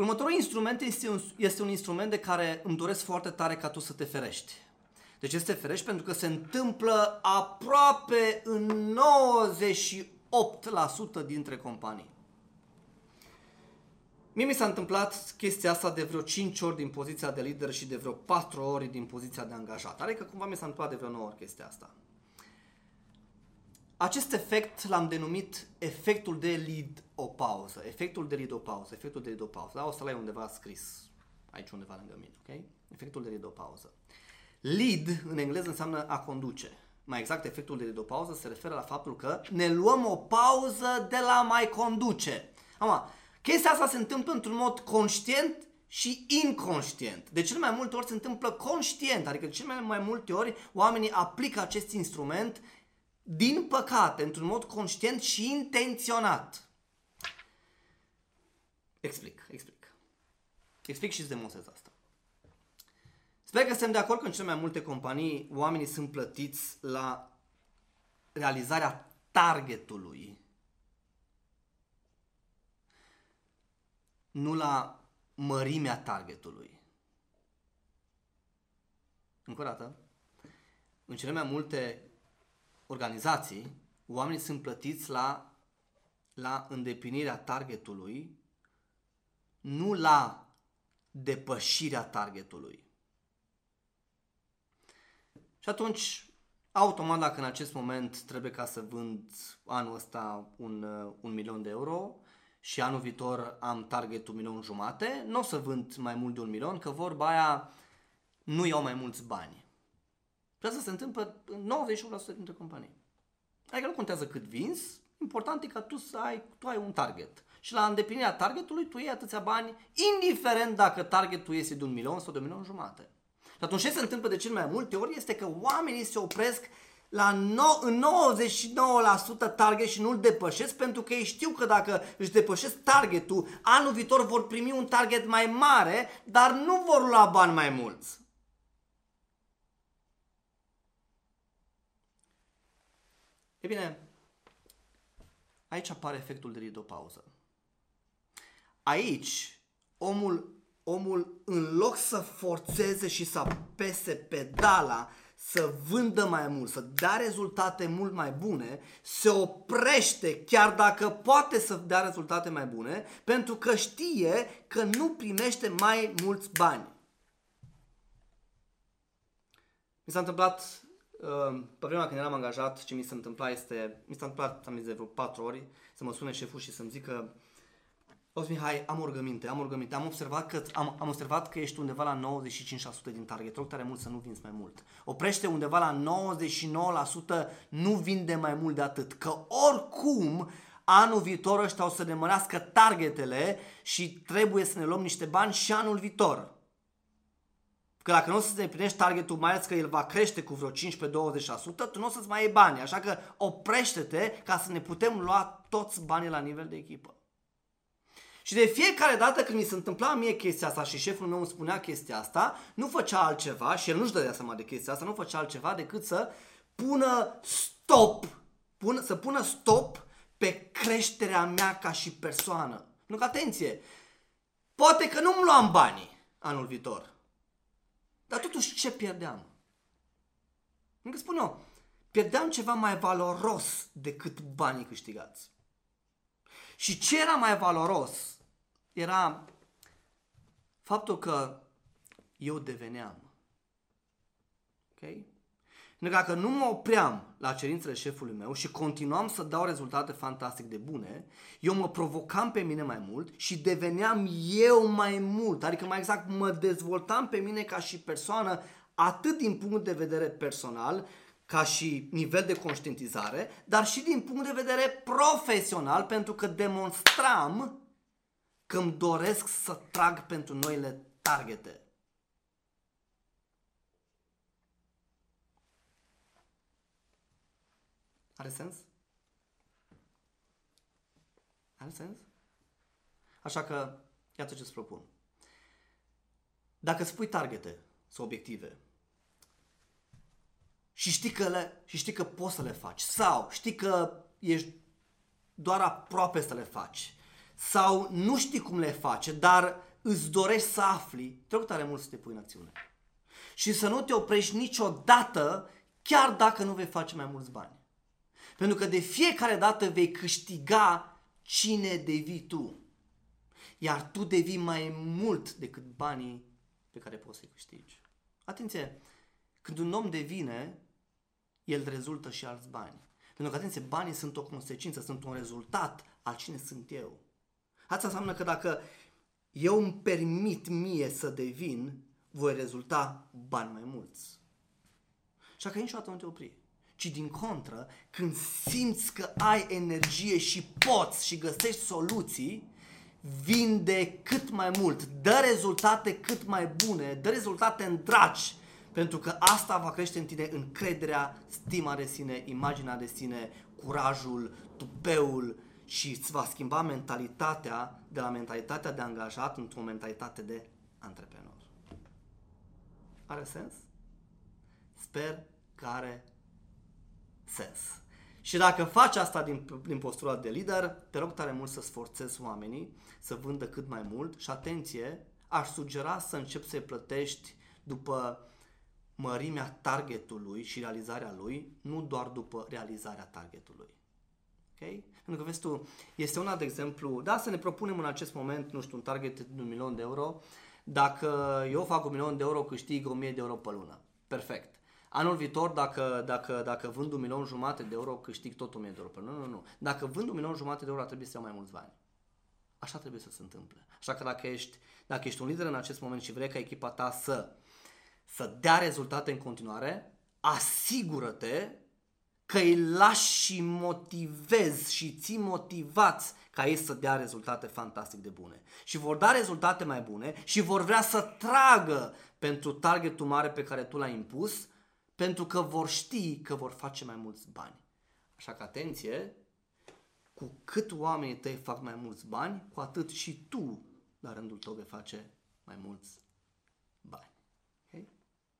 Următorul instrument este un, este un instrument de care îmi doresc foarte tare ca tu să te ferești. De ce să te ferești? Pentru că se întâmplă aproape în 98% dintre companii. Mie mi s-a întâmplat chestia asta de vreo 5 ori din poziția de lider și de vreo 4 ori din poziția de angajat. Adică cumva mi s-a întâmplat de vreo 9 ori chestia asta. Acest efect l-am denumit efectul de lead o pauză. Efectul de lead o pauză. Efectul de lead o pauză. Da, o să-l ai undeva scris aici undeva lângă mine, ok? Efectul de lead o pauză. Lead în engleză înseamnă a conduce. Mai exact, efectul de lead o pauză se referă la faptul că ne luăm o pauză de la mai conduce. Acum, chestia asta se întâmplă într-un mod conștient și inconștient. De cele mai multe ori se întâmplă conștient, adică de cele mai multe ori oamenii aplică acest instrument din păcate, într-un mod conștient și intenționat. Explic, explic. Explic și îți demonstrez asta. Sper că suntem de acord că în cele mai multe companii oamenii sunt plătiți la realizarea targetului, nu la mărimea targetului. Încă o dată, în cele mai multe organizații, oamenii sunt plătiți la, la îndeplinirea targetului, nu la depășirea targetului. Și atunci, automat, dacă în acest moment trebuie ca să vând anul ăsta un, un milion de euro și anul viitor am targetul milion jumate, nu o să vând mai mult de un milion, că vorba aia nu iau mai mulți bani. Și asta se întâmplă în 91% dintre companii. Adică nu contează cât vinzi, important e ca tu să ai, tu ai un target. Și la îndeplinirea targetului tu iei atâția bani, indiferent dacă targetul este de un milion sau de un milion jumate. Și atunci ce se întâmplă de cel mai multe ori este că oamenii se opresc la no, în 99% target și nu-l depășesc pentru că ei știu că dacă își depășesc targetul, anul viitor vor primi un target mai mare, dar nu vor lua bani mai mulți. E bine, aici apare efectul de ridopauză. Aici, omul, omul în loc să forțeze și să apese pedala, să vândă mai mult, să dea rezultate mult mai bune, se oprește chiar dacă poate să dea rezultate mai bune, pentru că știe că nu primește mai mulți bani. Mi s-a întâmplat Ehm, pe vremea când eram angajat, ce mi se întâmpla este, mi s-a întâmplat, am zis de vreo patru ori, să mă sune șeful și să-mi zică Auzi Mihai, am o rugăminte, am o rugăminte. Am observat că, am, am observat că ești undeva la 95% din target. Rog tare mult să nu vinzi mai mult. Oprește undeva la 99%, nu vinde mai mult de atât. Că oricum anul viitor ăștia o să ne mărească targetele și trebuie să ne luăm niște bani și anul viitor. Că dacă nu o să te împlinești targetul, mai ales că el va crește cu vreo 15-20%, tu nu o să-ți mai iei bani. Așa că oprește-te ca să ne putem lua toți banii la nivel de echipă. Și de fiecare dată când mi se întâmpla mie chestia asta și șeful meu îmi spunea chestia asta, nu făcea altceva și el nu-și dădea seama de chestia asta, nu făcea altceva decât să pună stop, pună, să pună stop pe creșterea mea ca și persoană. Nu că atenție, poate că nu-mi luam banii anul viitor, dar totuși ce pierdeam? Încă spun eu, pierdeam ceva mai valoros decât banii câștigați. Și ce era mai valoros era faptul că eu deveneam. Ok? Pentru că dacă nu mă opream la cerințele șefului meu și continuam să dau rezultate fantastic de bune, eu mă provocam pe mine mai mult și deveneam eu mai mult. Adică mai exact mă dezvoltam pe mine ca și persoană atât din punct de vedere personal, ca și nivel de conștientizare, dar și din punct de vedere profesional, pentru că demonstram că îmi doresc să trag pentru noile targete. Are sens? Are sens? Așa că, iată ce îți propun. Dacă îți pui targete sau obiective și știi că, le, și știi că poți să le faci sau știi că ești doar aproape să le faci sau nu știi cum le face, dar îți dorești să afli, te rog tare mult să te pui în acțiune. Și să nu te oprești niciodată, chiar dacă nu vei face mai mulți bani. Pentru că de fiecare dată vei câștiga cine devii tu. Iar tu devii mai mult decât banii pe care poți să-i câștigi. Atenție, când un om devine, el rezultă și alți bani. Pentru că, atenție, banii sunt o consecință, sunt un rezultat al cine sunt eu. Asta înseamnă că dacă eu îmi permit mie să devin, voi rezulta bani mai mulți. Așa că niciodată nu te opri. Ci din contră, când simți că ai energie și poți și găsești soluții, vinde cât mai mult, dă rezultate cât mai bune, dă rezultate în dragi, pentru că asta va crește în tine încrederea, stima de sine, imaginea de sine, curajul, tupeul și îți va schimba mentalitatea de la mentalitatea de angajat într-o mentalitate de antreprenor. Are sens? Sper că are sens. Și dacă faci asta din, din postura de lider, te rog tare mult să sforțezi oamenii să vândă cât mai mult și atenție, aș sugera să începi să-i plătești după mărimea targetului și realizarea lui, nu doar după realizarea targetului. Ok? Pentru că, vezi tu, este una, de exemplu, da, să ne propunem în acest moment, nu știu, un target de un milion de euro, dacă eu fac un milion de euro, câștig 1000 de euro pe lună. Perfect. Anul viitor, dacă, dacă, dacă vând un milion jumate de euro, câștig tot 1000 de euro pe lună. Nu, nu, nu. Dacă vând un milion jumate de euro, trebuie să iau mai mulți bani. Așa trebuie să se întâmple. Așa că dacă ești, dacă ești un lider în acest moment și vrei ca echipa ta să, să dea rezultate în continuare, asigură-te că îi lași și motivezi și ții motivați ca ei să dea rezultate fantastic de bune. Și vor da rezultate mai bune și vor vrea să tragă pentru targetul mare pe care tu l-ai impus, pentru că vor ști că vor face mai mulți bani. Așa că atenție, cu cât oamenii tăi fac mai mulți bani, cu atât și tu, la rândul tău, vei face mai mulți bani.